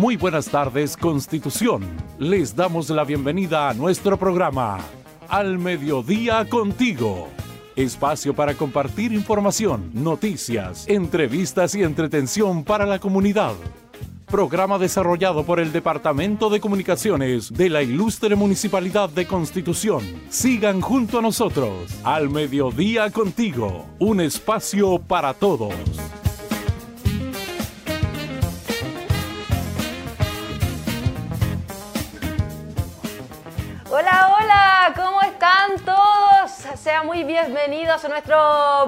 Muy buenas tardes, Constitución. Les damos la bienvenida a nuestro programa, Al Mediodía Contigo. Espacio para compartir información, noticias, entrevistas y entretención para la comunidad. Programa desarrollado por el Departamento de Comunicaciones de la Ilustre Municipalidad de Constitución. Sigan junto a nosotros, Al Mediodía Contigo. Un espacio para todos. Sean muy bienvenidos a nuestro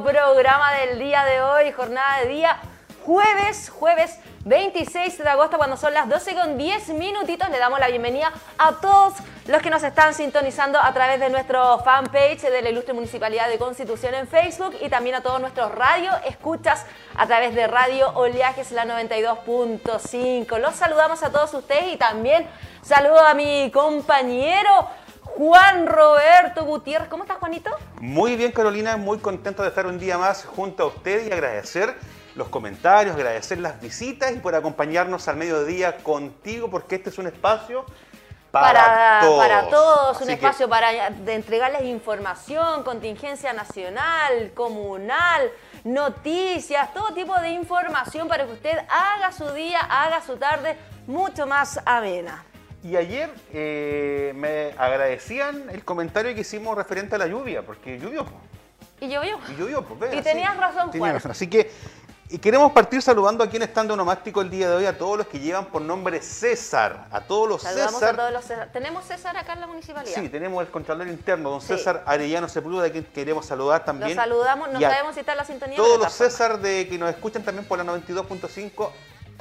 programa del día de hoy, jornada de día jueves, jueves 26 de agosto, cuando son las 12 con 10 minutitos. Le damos la bienvenida a todos los que nos están sintonizando a través de nuestro fanpage de la Ilustre Municipalidad de Constitución en Facebook y también a todos nuestros radio escuchas a través de Radio Oleajes la 92.5. Los saludamos a todos ustedes y también saludo a mi compañero Juan Roberto Gutiérrez. ¿Cómo estás, Juanito? Muy bien, Carolina, muy contento de estar un día más junto a usted y agradecer los comentarios, agradecer las visitas y por acompañarnos al mediodía contigo, porque este es un espacio para, todos. Para todos, un espacio para entregarles información, contingencia nacional, comunal, noticias, todo tipo de información para que usted haga su día, haga su tarde mucho más amena. Y ayer eh, me agradecían el comentario que hicimos referente a la lluvia, porque llovió. Y llovió. Y llovió, pues. Y tenías razón, Juan. razón. Así que y queremos partir saludando a quienes están de onomástico el día de hoy, a todos los que llevan por nombre César, a todos los César. A todos los César. ¿Tenemos César acá en la municipalidad? Sí, tenemos el Contralor Interno, don César Arellano Sepúlveda, a quien queremos saludar también. Los saludamos, no sabemos si está en la sintonía. Todos los César de que nos escuchan también por la 92.5,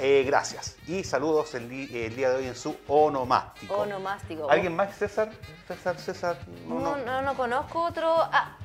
eh, gracias. Y saludos el, día de hoy en su onomástico. Onomástico. ¿Alguien más, César? César, César. No, no, no, conozco otro. Ah,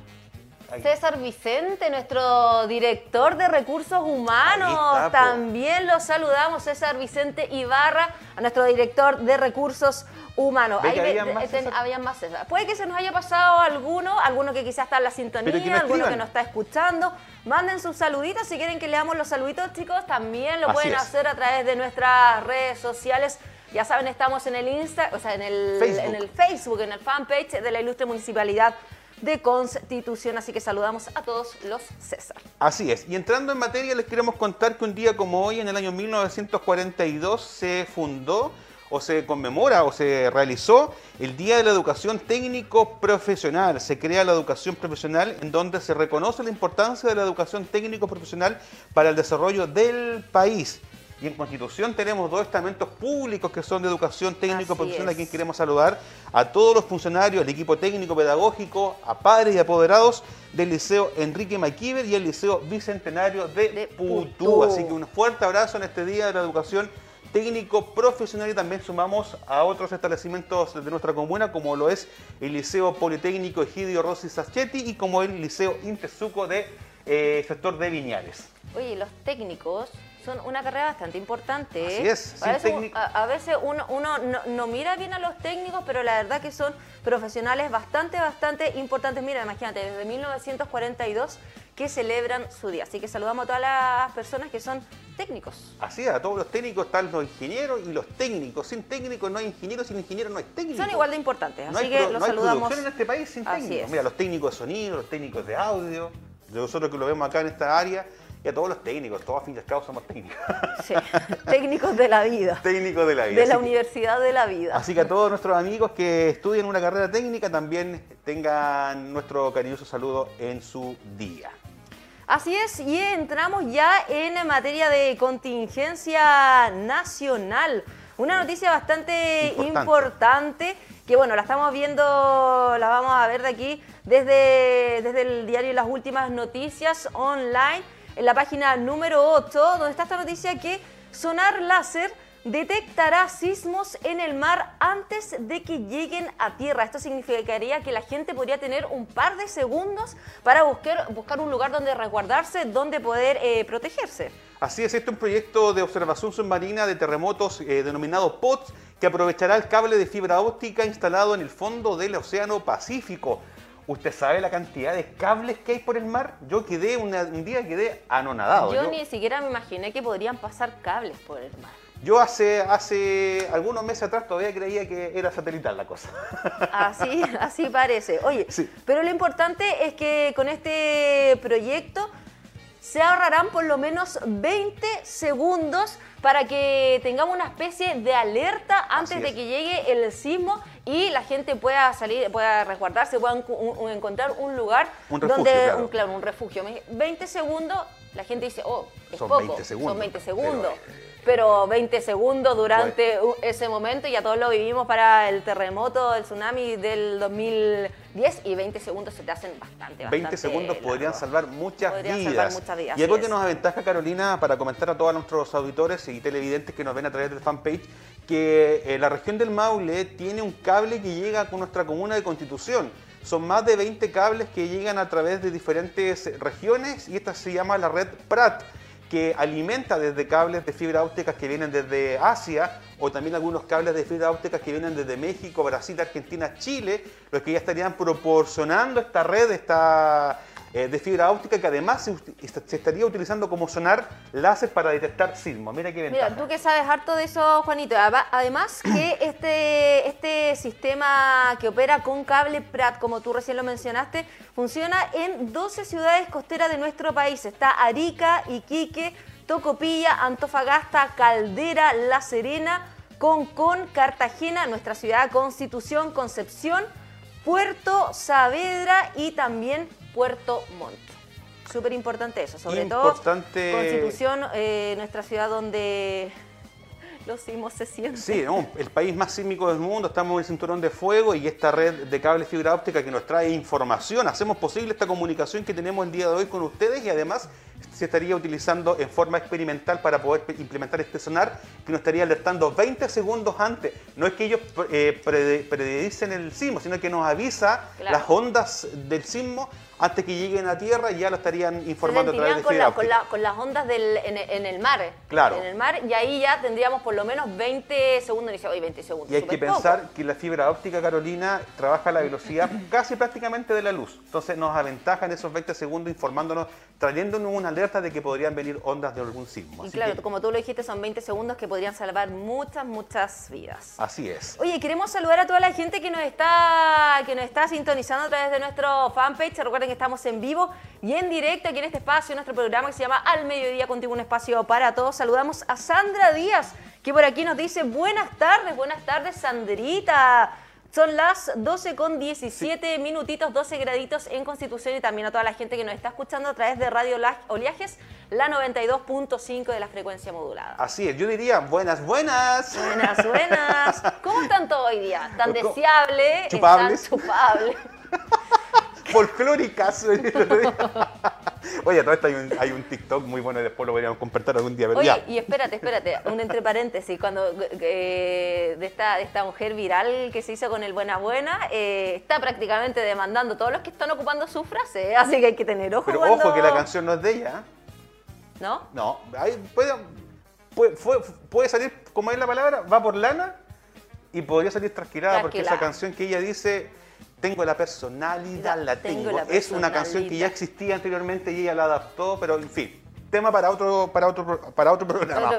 César Vicente, nuestro director de recursos humanos. También lo saludamos, César Vicente Ibarra, a nuestro director de recursos humanos. Ahí había más, César. Puede que se nos haya pasado alguno, alguno que quizás está en la sintonía, alguno que nos está escuchando. Manden sus saluditos, si quieren que leamos los saluditos, chicos, también lo pueden hacer a través de nuestras redes sociales. Ya saben, estamos en el Insta, o sea, en el en el, Facebook, en el fanpage de la Ilustre Municipalidad de Constitución. Así que saludamos a todos los César. Así es. Y entrando en materia, les queremos contar que un día como hoy, en el año 1942, se fundó o se conmemora o se realizó el Día de la Educación Técnico Profesional. Se crea la educación profesional en donde se reconoce la importancia de la educación técnico profesional para el desarrollo del país. Y en Constitución tenemos dos estamentos públicos que son de educación técnico profesional, a quien queremos saludar a todos los funcionarios, el equipo técnico pedagógico, a padres y apoderados del Liceo Enrique Maquiver y el Liceo Bicentenario de, Putú. Así que un fuerte abrazo en este Día de la Educación técnico profesional y también sumamos a otros establecimientos de nuestra comuna como lo es el Liceo Politécnico Egidio Rossi Saschetti y como el Liceo Intesuco de eh, sector de Viñales. Oye, los técnicos son una carrera bastante importante. Así ¿eh? es. A veces, a, veces, uno, uno no, mira bien a los técnicos, pero la verdad que son profesionales bastante, bastante importantes. Mira, imagínate, desde 1942 que celebran su día. Así que saludamos a todas las personas que son técnicos. Así es, a todos los técnicos están los ingenieros y los técnicos. Sin técnicos no hay ingenieros, sin ingenieros no hay técnicos. Son igual de importantes, así que los saludamos. en este país sin técnicos. Mira, los técnicos de sonido, los técnicos de audio, nosotros que lo vemos acá en esta área, y a todos los técnicos, todos a fin de cabo somos técnicos. Sí, técnicos de la vida. técnicos de la vida. De la Universidad de la Vida. Así que a todos nuestros amigos que estudian una carrera técnica también tengan nuestro cariñoso saludo en su día. Así es, y entramos ya en materia de contingencia nacional. Una noticia bastante importante. importante. que bueno, la estamos viendo, la vamos a ver de aquí desde, desde el diario Las Últimas Noticias online en la página número 8, donde está esta noticia que sonar láser detectará sismos en el mar antes de que lleguen a tierra. Esto significaría que la gente podría tener un par de segundos para buscar, buscar un lugar donde resguardarse, donde poder eh, protegerse. Así es, este es un proyecto de observación submarina de terremotos eh, denominado POTS que aprovechará el cable de fibra óptica instalado en el fondo del Océano Pacífico. ¿Usted sabe la cantidad de cables que hay por el mar? Yo quedé un día quedé anonadado. Yo, ni siquiera me imaginé que podrían pasar cables por el mar. Yo hace, hace algunos meses atrás todavía creía que era satelital la cosa. Así, así parece. Oye, pero lo importante es que con este proyecto se ahorrarán por lo menos 20 segundos para que tengamos una especie de alerta antes de que llegue el sismo y la gente pueda salir, pueda resguardarse, pueda encontrar un lugar donde un, claro, un refugio. 20 segundos, la gente dice, oh, es son poco, 20 segundos, son 20 segundos pero 20 segundos durante ese momento, ya todos lo vivimos para el terremoto, el tsunami del 2010 y 20 segundos se te hacen bastante, bastante 20 segundos podrían salvar muchas vidas. Y algo que nos aventaja, Carolina, para comentar a todos nuestros auditores y televidentes que nos ven a través del fanpage, que eh, la región del Maule tiene un cable que llega con nuestra comuna de Constitución. Son más de 20 cables que llegan a través de diferentes regiones y esta se llama la red PRAT que alimenta desde cables de fibra óptica que vienen desde Asia o también algunos cables de fibra óptica que vienen desde México, Brasil, Argentina, Chile, los que ya estarían proporcionando esta red, esta eh, de fibra óptica que además se, estaría utilizando como sonar láser para detectar sismos. Mira qué ventaja. Mira, tú que sabes harto de eso, Juanito. Además que este, este sistema que opera con cable PRAT, como tú recién lo mencionaste, funciona en 12 ciudades costeras de nuestro país. Está Arica, Iquique, Tocopilla, Antofagasta, Caldera, La Serena, Concón, Cartagena, nuestra ciudad Constitución, Concepción, Puerto Saavedra y también Puerto Montt. Súper importante eso, sobre importante... todo Constitución, eh, nuestra ciudad donde los sismos se sienten. Sí, el país más sísmico del mundo, estamos en el cinturón de fuego y esta red de cable fibra óptica que nos trae información, hacemos posible esta comunicación que tenemos el día de hoy con ustedes y además se estaría utilizando en forma experimental para poder implementar este sonar que nos estaría alertando 20 segundos antes. No es que ellos eh, predicen el sismo, sino que nos avisa las ondas del sismo antes que lleguen a tierra ya lo estarían informando a través de con, la, con, con, las ondas del, en, el mar. Claro. En el mar, y ahí ya tendríamos por lo menos 20 segundos. Y dice, oye, 20 segundos. Y hay que pensar que la fibra óptica, Carolina, trabaja a la velocidad casi prácticamente de la luz. Entonces nos aventaja en esos 20 segundos informándonos, trayéndonos una alerta de que podrían venir ondas de algún sismo. Y claro, como tú lo dijiste, son 20 segundos que podrían salvar muchas, muchas vidas. Así es. Oye, queremos saludar a toda la gente que nos está, que nos está sintonizando a través de nuestro fanpage. Recuerden que estamos en vivo y en directo aquí en este espacio, nuestro programa que se llama Al Mediodía Contigo, un espacio para todos. Saludamos a Sandra Díaz, que por aquí nos dice buenas tardes, buenas tardes Sandrita. Son las 12 con 17 minutitos, 12 graditos en Constitución y también a toda la gente que nos está escuchando a través de Radio Oleajes, la 92.5 de la frecuencia modulada. Así es, yo diría buenas, buenas. Buenas, buenas. ¿Cómo están todos hoy día? ¿Tan deseable? Chupables. ¿Tan chupable? folclóricas. Oye, todo esto hay un, hay un, TikTok muy bueno y después lo podríamos compartir algún día. Oye, y espérate, espérate, un entre paréntesis, cuando eh, de, esta, de esta mujer viral que se hizo con el Buena Buena, eh, está prácticamente demandando todos los que están ocupando su frase, ¿eh? así que hay que tener ojo. Pero ojo que la canción no es de ella. ¿No? No, puede, puede, salir, como es la palabra, va por lana y podría salir trasquilada porque esa canción que ella dice tengo la personalidad, la, tengo. es una canción que ya existía anteriormente y ella la adaptó, pero en fin, tema para otro, para otro, para otro programa.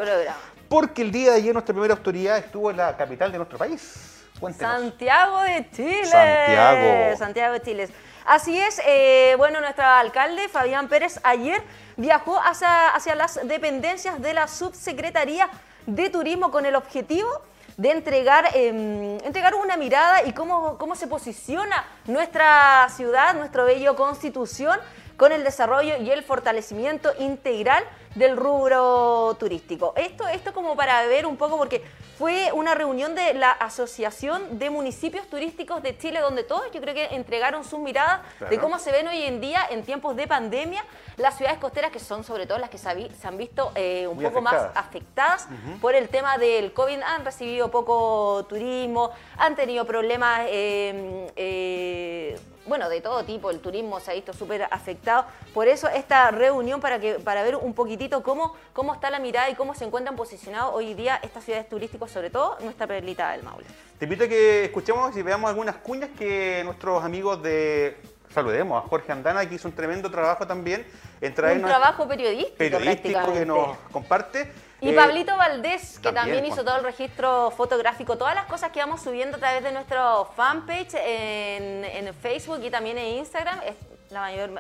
Porque el día de ayer nuestra primera autoridad estuvo en la capital de nuestro país. Cuéntenos. Santiago de Chile. Santiago. Santiago de Chile. Así es, eh, bueno, nuestro alcalde Fabián Pérez ayer viajó hacia, hacia las dependencias de la Subsecretaría de Turismo con el objetivo de entregar, em, entregar una mirada y cómo, cómo se posiciona nuestra ciudad, nuestro bello constitución con el desarrollo y el fortalecimiento integral del rubro turístico. Esto, esto como para ver un poco, porque fue una reunión de la Asociación de Municipios Turísticos de Chile, donde todos yo creo que entregaron sus miradas de cómo se ven hoy en día en tiempos de pandemia las ciudades costeras, que son sobre todo las que se, han visto eh, un poco más afectadas. por el tema del COVID, han recibido poco turismo, han tenido problemas... Eh, eh, bueno, de todo tipo, el turismo se ha visto súper afectado. Por eso esta reunión para, que, para ver un poquitito cómo, cómo está la mirada y cómo se encuentran posicionados hoy día estas ciudades turísticas, sobre todo nuestra perlita del Maule. Te invito a que escuchemos y veamos algunas cuñas que nuestros amigos de saludemos a Jorge Andana, que hizo un tremendo trabajo también en traer un trabajo periodístico, periodístico que nos comparte Y Pablito Valdés, que también, hizo todo el registro fotográfico, todas las cosas que vamos subiendo a través de nuestro fanpage en, en Facebook y también en Instagram, es la mayor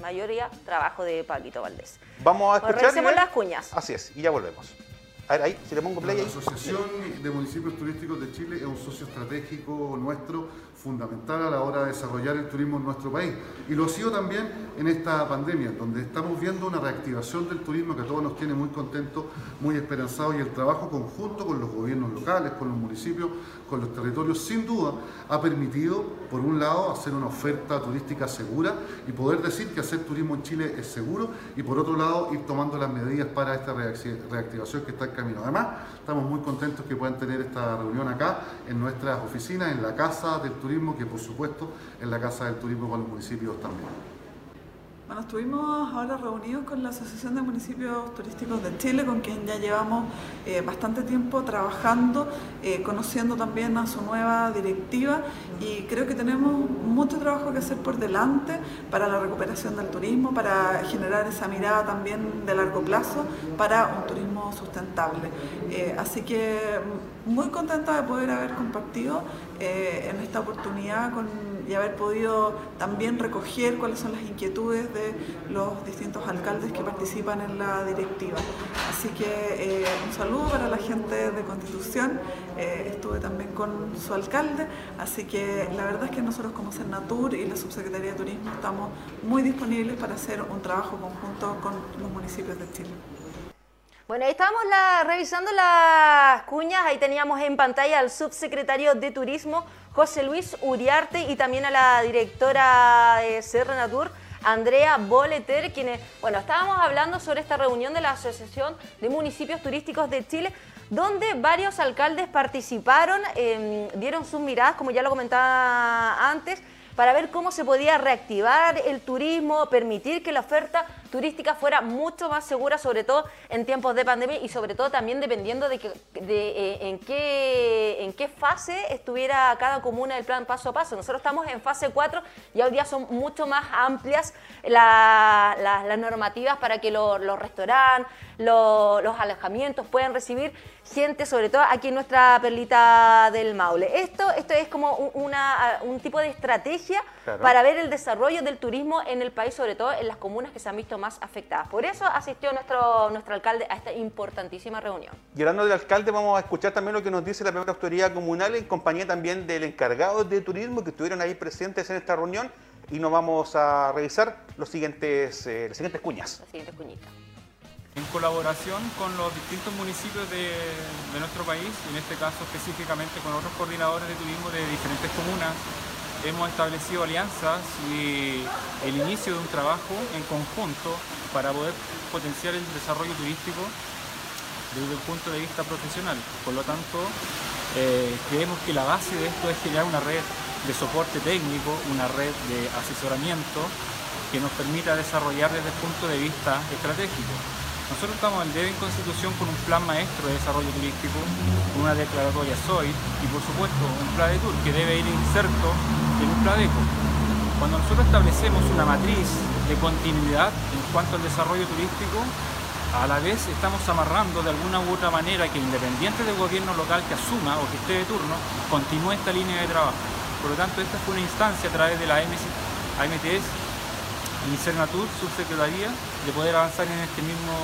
mayoría trabajo de Pablito Valdés. Vamos a escuchar. Pues las cuñas. Así es, y ya volvemos. A ver, ahí, si le pongo play La Asociación de Municipios Turísticos de Chile es un socio estratégico nuestro fundamental a la hora de desarrollar el turismo en nuestro país. Y lo ha sido también en esta pandemia, donde estamos viendo una reactivación del turismo que a todos nos tiene muy contentos, muy esperanzados y el trabajo conjunto con los gobiernos locales, con los municipios, con los territorios, sin duda ha permitido, por un lado, hacer una oferta turística segura y poder decir que hacer turismo en Chile es seguro y por otro lado ir tomando las medidas para esta reactivación que está en camino. Además, estamos muy contentos que puedan tener esta reunión acá en nuestras oficinas, en la Casa del Turismo que por supuesto en la Casa del Turismo para los municipios también. Bueno, estuvimos ahora reunidos con la Asociación de Municipios Turísticos de Chile, con quien ya llevamos eh, bastante tiempo trabajando, eh, conociendo también a su nueva directiva y creo que tenemos mucho trabajo que hacer por delante para la recuperación del turismo, para generar esa mirada también de largo plazo para un turismo sustentable. Eh, así que muy contenta de poder haber compartido en esta oportunidad con y haber podido también recoger cuáles son las inquietudes de los distintos alcaldes que participan en la directiva. Así que eh, un saludo para la gente de Constitución, eh, estuve también con su alcalde, así que la verdad es que nosotros como Senatur y la Subsecretaría de Turismo estamos muy disponibles para hacer un trabajo conjunto con los municipios de Chile. Bueno, ahí estábamos revisando las cuñas, ahí teníamos en pantalla al subsecretario de Turismo, José Luis Uriarte, y también a la directora de Natur, Andrea Boleter, quienes, bueno, estábamos hablando sobre esta reunión de la Asociación de Municipios Turísticos de Chile, donde varios alcaldes participaron, em, dieron sus miradas, como ya lo comentaba antes, para ver cómo se podía reactivar el turismo, permitir que la oferta turística fuera mucho más segura, sobre todo en tiempos de pandemia y sobre todo también dependiendo de, que, de eh, en, qué, en qué fase estuviera cada comuna del plan paso a paso. Nosotros estamos en fase 4 y hoy día son mucho más amplias las normativas para que los restaurantes, los alojamientos puedan recibir gente, sobre todo aquí en nuestra perlita del Maule. Esto, esto es como una, un tipo de estrategia para ver el desarrollo del turismo en el país, sobre todo en las comunas que se han visto más afectadas. Por eso asistió nuestro, nuestro alcalde a esta importantísima reunión. Y hablando del alcalde, vamos a escuchar también lo que nos dice la primera autoridad comunal en compañía también del encargado de turismo que estuvieron ahí presentes en esta reunión y nos vamos a revisar los siguientes, eh, las siguientes cuñas. Las siguientes cuñitas en colaboración con los distintos municipios de, nuestro país, en este caso específicamente con otros coordinadores de turismo de diferentes comunas, hemos establecido alianzas y el inicio de un trabajo en conjunto para poder potenciar el desarrollo turístico desde el punto de vista profesional. Por lo tanto, eh, creemos que la base de esto es generar una red de soporte técnico, una red de asesoramiento que nos permita desarrollar desde el punto de vista estratégico. Nosotros estamos en debe en Constitución con un plan maestro de desarrollo turístico, con una declaratoria SOI y por supuesto un plan de tour que debe ir inserto en un PLADECO. Cuando nosotros establecemos una matriz de continuidad en cuanto al desarrollo turístico, a la vez estamos amarrando de alguna u otra manera que independiente del gobierno local que asuma o que esté de turno, continúe esta línea de trabajo. Por lo tanto, esta fue una instancia a través de la AMTS y Cernatur, subsecretaría, de poder avanzar en este mismo,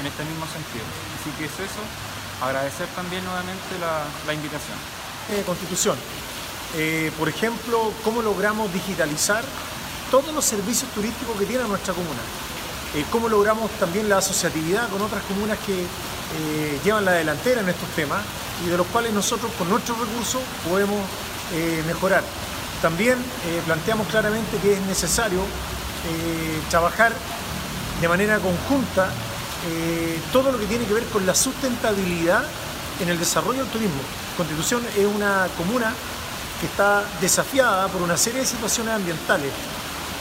en este mismo sentido. Así que es eso, agradecer también nuevamente la, invitación. Eh, constitución. Eh, por ejemplo, cómo logramos digitalizar todos los servicios turísticos que tiene nuestra comuna. Eh, cómo logramos también la asociatividad con otras comunas que llevan la delantera en estos temas y de los cuales nosotros con nuestros recursos podemos mejorar. También planteamos claramente que es necesario eh, trabajar de manera conjunta eh, todo lo que tiene que ver con la sustentabilidad en el desarrollo del turismo. Constitución es una comuna que está desafiada por una serie de situaciones ambientales,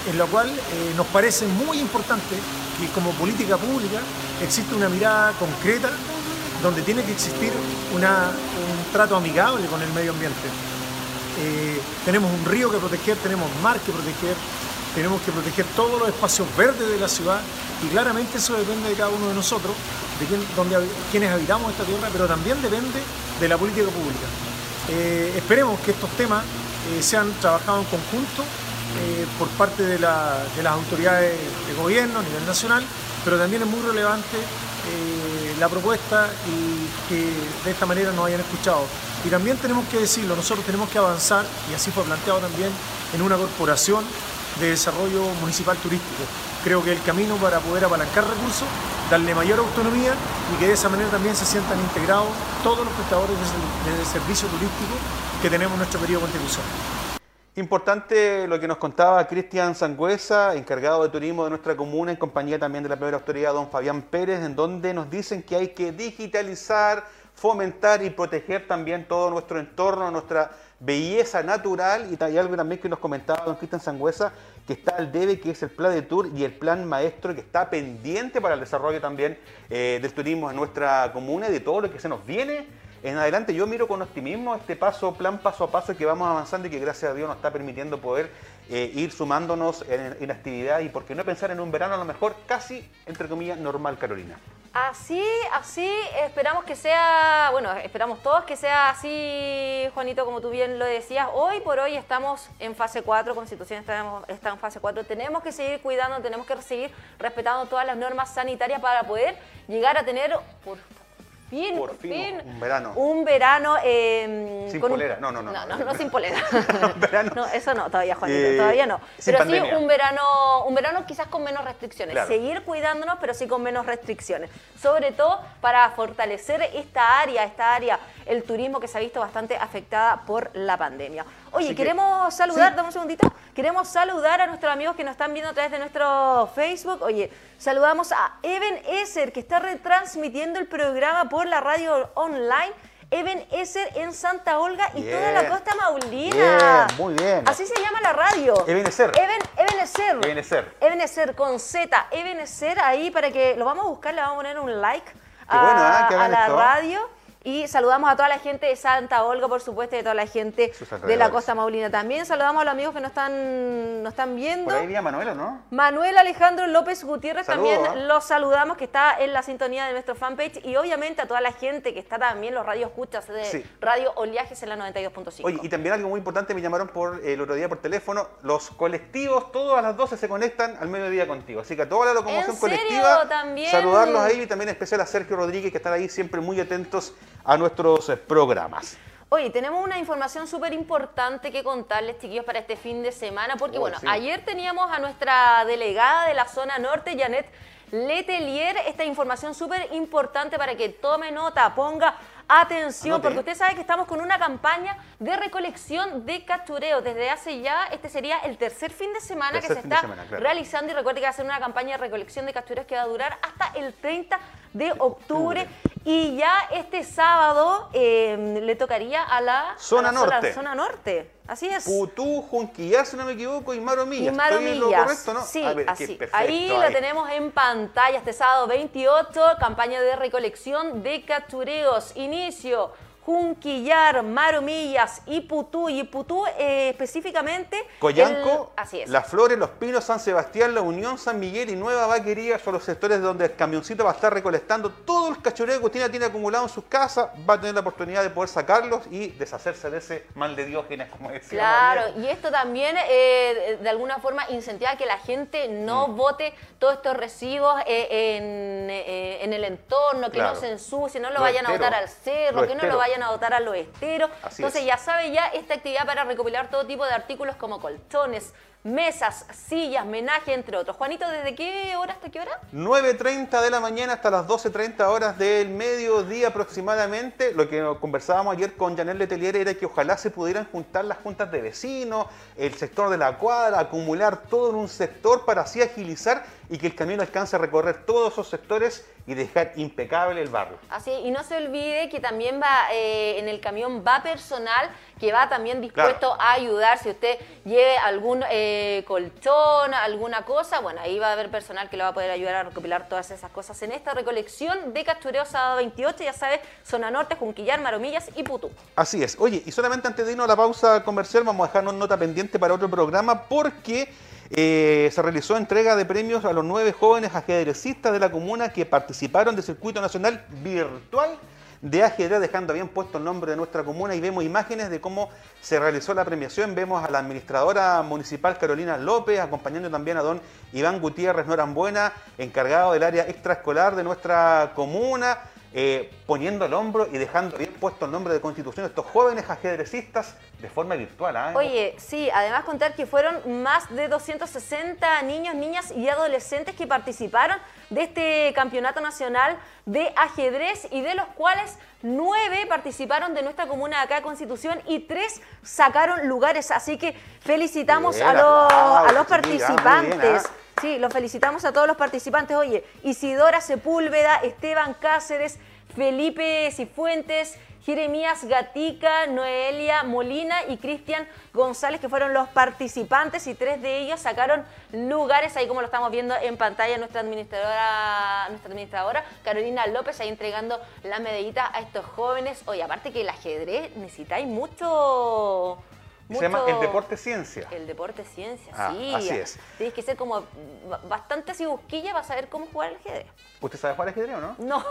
en la cual eh, nos parece muy importante que como política pública existe una mirada concreta donde tiene que existir un trato amigable con el medio ambiente. tenemos un río que proteger, tenemos mar que proteger, tenemos que proteger todos los espacios verdes de la ciudad y claramente eso depende de cada uno de nosotros, de quién, donde, quienes habitamos esta tierra, pero también depende de la política pública. Eh, esperemos que estos temas eh, sean trabajados en conjunto eh, por parte de, las autoridades de gobierno a nivel nacional, pero también es muy relevante la propuesta y que de esta manera nos hayan escuchado. Y también tenemos que decirlo, nosotros tenemos que avanzar, y así fue planteado también, en una corporación de desarrollo municipal turístico. Creo que el camino para poder apalancar recursos, darle mayor autonomía y que de esa manera también se sientan integrados todos los prestadores de, servicio turístico que tenemos en nuestro periodo constitucional. Importante lo que nos contaba Cristian Sangüesa, encargado de turismo de nuestra comuna, en compañía también de la primera autoridad, don Fabián Pérez, en donde nos dicen que hay que digitalizar, fomentar y proteger también todo nuestro entorno, nuestra belleza natural y hay algo también que nos comentaba don Cristian Sangüesa, que está al debe, que es el plan de tour y el plan maestro que está pendiente para el desarrollo también eh, del turismo en nuestra comuna y de todo lo que se nos viene en adelante. Yo miro con optimismo este paso, plan paso a paso que vamos avanzando y que gracias a Dios nos está permitiendo poder eh, ir sumándonos en, en actividad y por qué no pensar en un verano a lo mejor casi, entre comillas, normal, Carolina. Así, así, esperamos que sea, bueno, esperamos todos que sea así, Juanito, como tú bien lo decías. Hoy por hoy estamos en fase 4, Constitución está, está en fase 4. Tenemos que seguir cuidando, tenemos que seguir respetando todas las normas sanitarias para poder llegar a tener, por por fin, un verano. Un verano. Eh, sin polera, no, no, no. No, no, sin polera. no, eso no, todavía, Juanito, eh, todavía no. Pero sí un verano, un verano quizás con menos restricciones. Seguir cuidándonos, pero sí con menos restricciones. Sobre todo para fortalecer esta área, esta área, el turismo que se ha visto bastante afectada por la pandemia. Oye, queremos saludar, dame un segundito, queremos saludar a nuestros amigos que nos están viendo a través de nuestro Facebook. Oye, saludamos a Even Esser, que está retransmitiendo el programa por la radio online. Even Esser en Santa Olga y toda la costa maulina. muy bien. Así se llama la radio. Even Esser. Esser. Even Esser. Even Esser con Z. Even Esser ahí para que lo vamos a buscar, le vamos a poner un like a, ¿eh? a la radio. Y saludamos a toda la gente de Santa Olga, por supuesto, y a toda la gente de la Costa Maulina. También saludamos a los amigos que nos están, nos están viendo. Por ahí día Manuela, ¿no? Manuel Alejandro López Gutiérrez también los saludamos, que está en la sintonía de nuestro fanpage. Y obviamente a toda la gente que está también, los radio escuchas de Radio Oleajes en la 92.5. Oye, y también algo muy importante, me llamaron por el otro día por teléfono, los colectivos, todos a las 12 se conectan al mediodía contigo. Así que a toda la locomoción colectiva, también. saludarlos ahí y también especial a Sergio Rodríguez, que están ahí siempre muy atentos a nuestros eh, programas. Oye, tenemos una información súper importante que contarles, chiquillos, para este fin de semana, porque, bueno, ayer teníamos a nuestra delegada de la zona norte, Janet Letelier, esta información súper importante para que tome nota, ponga atención, porque usted sabe que estamos con una campaña de recolección de cachureo. Desde hace ya, este sería el tercer fin de semana que se está realizando y recuerde que va a ser una campaña de recolección de cachureos que va a durar hasta el 30 de octubre. Y ya este sábado em, le tocaría a la zona norte. zona norte. Así es. Putú, Junquillas, si no me equivoco, y Maromillas. Y Maromillas. correcto, no? Sí, así. ahí, lo tenemos en pantalla este sábado 28, campaña de recolección de cachureos. Inicio Junquillar, Maromillas, Iputú, y Iputú eh, específicamente... Coyanco, Las Flores, Los Pinos, San Sebastián, La Unión, San Miguel y Nueva Vaquería son los sectores donde el camioncito va a estar recolectando todo el cachoreo que usted tiene acumulado en sus casas, va a tener la oportunidad de poder sacarlos y deshacerse de ese mal de diógenes, como decía. Claro, y esto también eh, de alguna forma incentiva que la gente no mm. bote todos estos residuos eh, en, el entorno, que no se ensucie, no lo, vayan a botar al cerro, que no lo vayan a dotar a los esteros. Entonces ya sabe ya esta actividad para recopilar todo tipo de artículos como colchones, mesas, sillas, menaje, entre otros. Juanito, ¿desde qué hora hasta qué hora? 9.30 de la mañana hasta las 12.30 horas del mediodía aproximadamente. Lo que conversábamos ayer con Janel Letelier era que ojalá se pudieran juntar las juntas de vecinos, el sector de la cuadra, acumular todo en un sector para así agilizar y que el camino alcance a recorrer todos esos sectores y dejar impecable el barrio. Así, y no se olvide que también va eh, en el camión va personal que va también dispuesto a ayudar si usted lleve algún eh, colchón, alguna cosa, bueno, ahí va a haber personal que le va a poder ayudar a recopilar todas esas cosas en esta recolección de Castureo sábado 28, ya sabes, zona norte, Junquillar, Maromillas y Putú. Así es. Oye, y solamente antes de irnos a la pausa comercial vamos a dejarnos nota pendiente para otro programa porque eh, se realizó entrega de premios a los nueve jóvenes ajedrecistas de la comuna que participaron del circuito nacional virtual de ajedrez, dejando bien puesto el nombre de nuestra comuna y vemos imágenes de cómo se realizó la premiación. Vemos a la administradora municipal Carolina López, acompañando también a don Iván Gutiérrez Norambuena, encargado del área extraescolar de nuestra comuna. Eh, poniendo el hombro y dejando bien puesto el nombre de Constitución estos jóvenes ajedrecistas de forma virtual. ¿ah? Oye, sí, además contar que fueron más de 260 niños, niñas y adolescentes que participaron de este campeonato nacional de ajedrez y de los cuales nueve participaron de nuestra comuna acá Constitución y tres sacaron lugares. Así que felicitamos a los, a los participantes. ¿ah? Sí, los felicitamos a todos los participantes. Oye, Isidora Sepúlveda, Esteban Cáceres, Felipe Cifuentes, Jeremías Gatica, Noelia Molina y Cristian González, que fueron los participantes y tres de ellos sacaron lugares, ahí como lo estamos viendo en pantalla, nuestra administradora, nuestra administradora Carolina López, ahí entregando la medallita a estos jóvenes. Oye, aparte que el ajedrez necesitáis mucho se llama el deporte ciencia. El deporte ciencia, ah, sí. Así es. Tienes que ser como bastante así busquilla para saber cómo jugar al ajedrez. ¿Usted sabe jugar al ajedrez o no? No.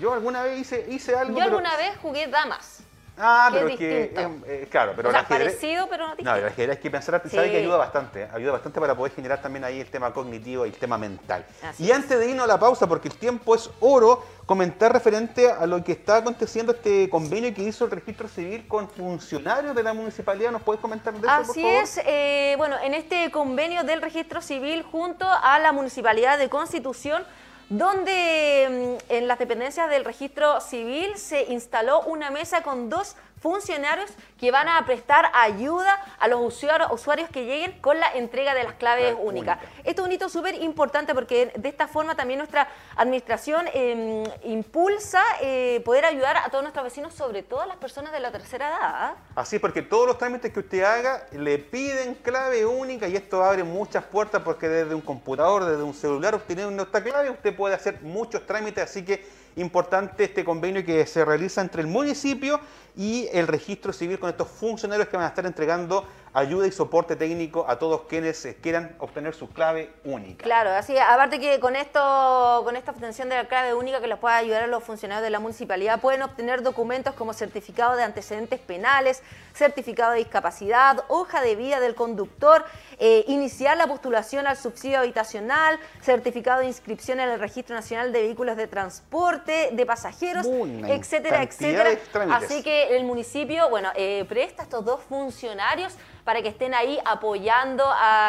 Yo alguna vez hice, hice algo. Yo alguna vez jugué damas. Ah, pero es, que, eh, claro, pero o sea, parecido, pero no distinto. No, el ajedrez hay que pensar, sabe que ayuda bastante, ayuda bastante para poder generar también ahí el tema cognitivo y el tema mental. y antes de irnos a la pausa, porque el tiempo es oro, comentar referente a lo que está aconteciendo este convenio que hizo el registro civil con funcionarios de la municipalidad. ¿Nos puedes comentar de eso, Así por favor? es, eh, bueno, en este convenio del registro civil junto a la municipalidad de Constitución, donde mm, en las dependencias del registro civil se instaló una mesa con dos funcionarios que van a prestar ayuda a los usuarios, que lleguen con la entrega de las claves únicas. Esto es un hito súper importante porque de esta forma también nuestra administración em, impulsa eh, poder ayudar a todos nuestros vecinos, sobre todo a las personas de la tercera edad. ¿ah? Así es, porque todos los trámites que usted haga le piden clave única y esto abre muchas puertas porque desde un computador, desde un celular, obteniendo esta clave, usted puede hacer muchos trámites, así que importante este convenio que se realiza entre el municipio y el registro civil con estos funcionarios que van a estar entregando ayuda y soporte técnico a todos quienes quieran obtener su clave única. Claro, así, aparte que con esto, con esta obtención de la clave única que les pueda ayudar a los funcionarios de la municipalidad, pueden obtener documentos como certificado de antecedentes penales, certificado de discapacidad, hoja de vida del conductor, eh, iniciar la postulación al subsidio habitacional, certificado de inscripción en el Registro Nacional de Vehículos de Transporte, de pasajeros, etcétera, etcétera. Así que el municipio, bueno, eh, presta a estos dos funcionarios para que estén ahí apoyando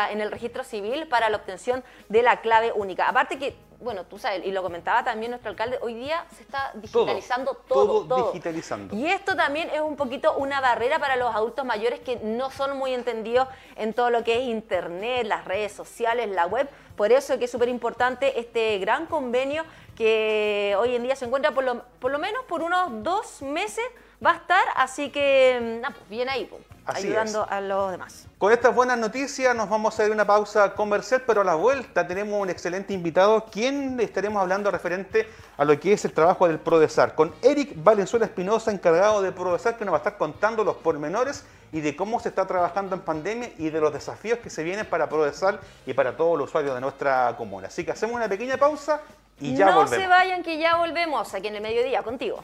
en el registro civil para la obtención de la clave única. Aparte que, bueno, tú sabes, y lo comentaba también nuestro alcalde, hoy día se está digitalizando todo. Todo, digitalizando. Y esto también es un poquito una barrera para los adultos mayores que no son muy entendidos en todo lo que es Internet, las redes sociales, la web. Por eso es que es súper importante este gran convenio que hoy en día se encuentra por lo, por lo menos por unos dos meses va a estar, así que, mm, pues bien ahí. Pues ayudando a los demás. Con estas buenas noticias nos vamos a ir una pausa comercial, pero a la vuelta tenemos un excelente invitado, quien estaremos hablando referente a lo que es el trabajo del PRODESAR, con Eric Valenzuela Espinosa, encargado de PRODESAR, que nos va a estar contando los pormenores y de cómo se está trabajando en pandemia y de los desafíos que se vienen para PRODESAR y para todos los usuarios de nuestra comuna. Así que hacemos una pequeña pausa y ya volvemos. No se vayan que ya volvemos aquí en el mediodía contigo.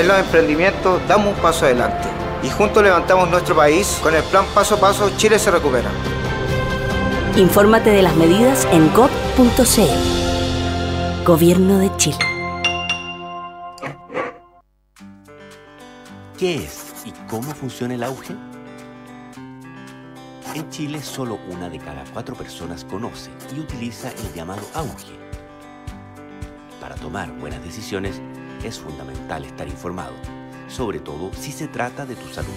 En los emprendimientos damos un paso adelante y juntos levantamos nuestro país con el plan Paso a Paso Chile se recupera. Infórmate de las medidas en gov.cl. Gobierno de Chile. ¿Qué es y cómo funciona el auge? En Chile solo una de cada cuatro personas conoce y utiliza el llamado auge. Para tomar buenas decisiones, es fundamental estar informado, sobre todo si se trata de tu salud.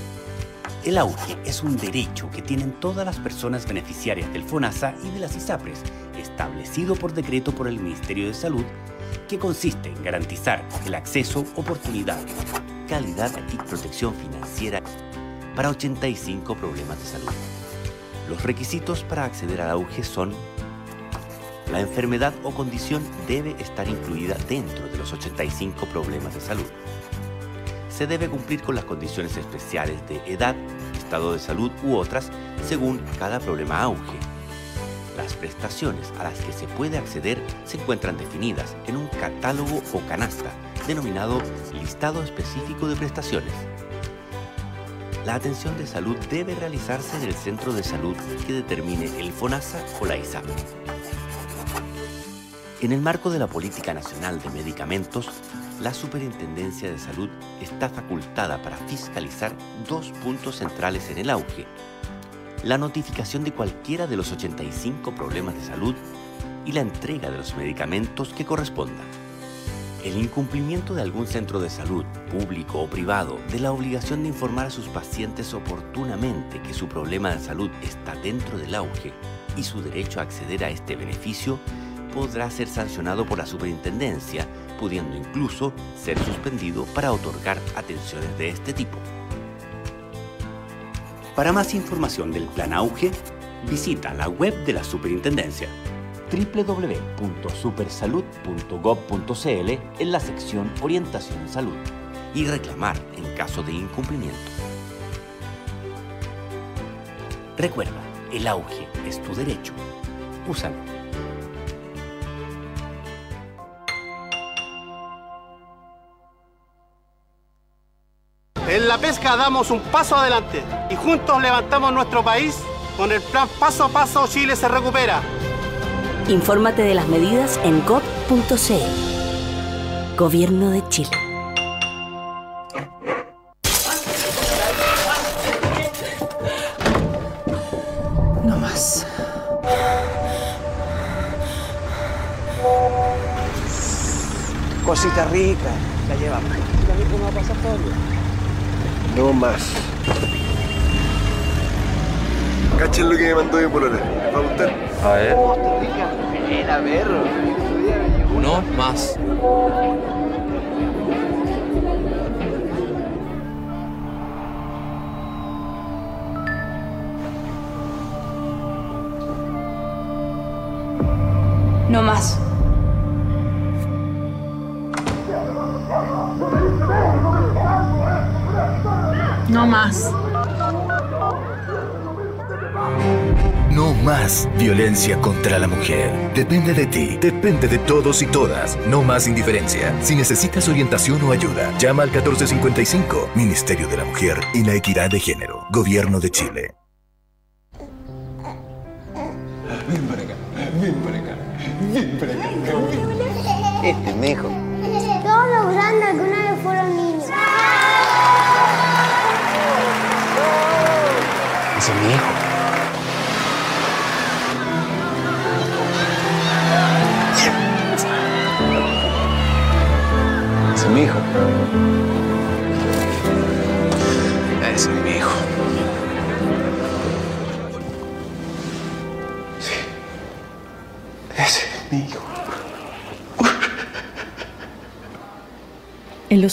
El auge es un derecho que tienen todas las personas beneficiarias del FONASA y de las ISAPRES, establecido por decreto por el Ministerio de Salud, que consiste en garantizar el acceso, oportunidad, calidad y protección financiera para 85 problemas de salud. Los requisitos para acceder al auge son la enfermedad o condición debe estar incluida dentro de los 85 problemas de salud. Se debe cumplir con las condiciones especiales de edad, estado de salud u otras según cada problema auge. Las prestaciones a las que se puede acceder se encuentran definidas en un catálogo o canasta denominado listado específico de prestaciones. La atención de salud debe realizarse en el centro de salud que determine el FONASA o la ISAP. En el marco de la Política Nacional de Medicamentos, la Superintendencia de Salud está facultada para fiscalizar dos puntos centrales en el auge. La notificación de cualquiera de los 85 problemas de salud y la entrega de los medicamentos que correspondan. El incumplimiento de algún centro de salud, público o privado, de la obligación de informar a sus pacientes oportunamente que su problema de salud está dentro del auge y su derecho a acceder a este beneficio podrá ser sancionado por la superintendencia, pudiendo incluso ser suspendido para otorgar atenciones de este tipo. Para más información del Plan Auge, visita la web de la superintendencia www.supersalud.gov.cl en la sección Orientación en Salud y reclamar en caso de incumplimiento. Recuerda, el auge es tu derecho. Úsalo. En la pesca damos un paso adelante y juntos levantamos nuestro país con el plan Paso a Paso Chile se recupera. Infórmate de las medidas en cop.cl. Gobierno de Chile. No más. Cosita rica, la llevamos. ¿Cómo va a pasar No más. Cachen lo que me mandó mi polola. ¿Va a gustar? A ver. Era perro. No más. No más. No más. No más violencia contra la mujer. Depende de ti, depende de todos y todas. No más indiferencia. Si necesitas orientación o ayuda, llama al 1455, Ministerio de la Mujer y la Equidad de Género, Gobierno de Chile.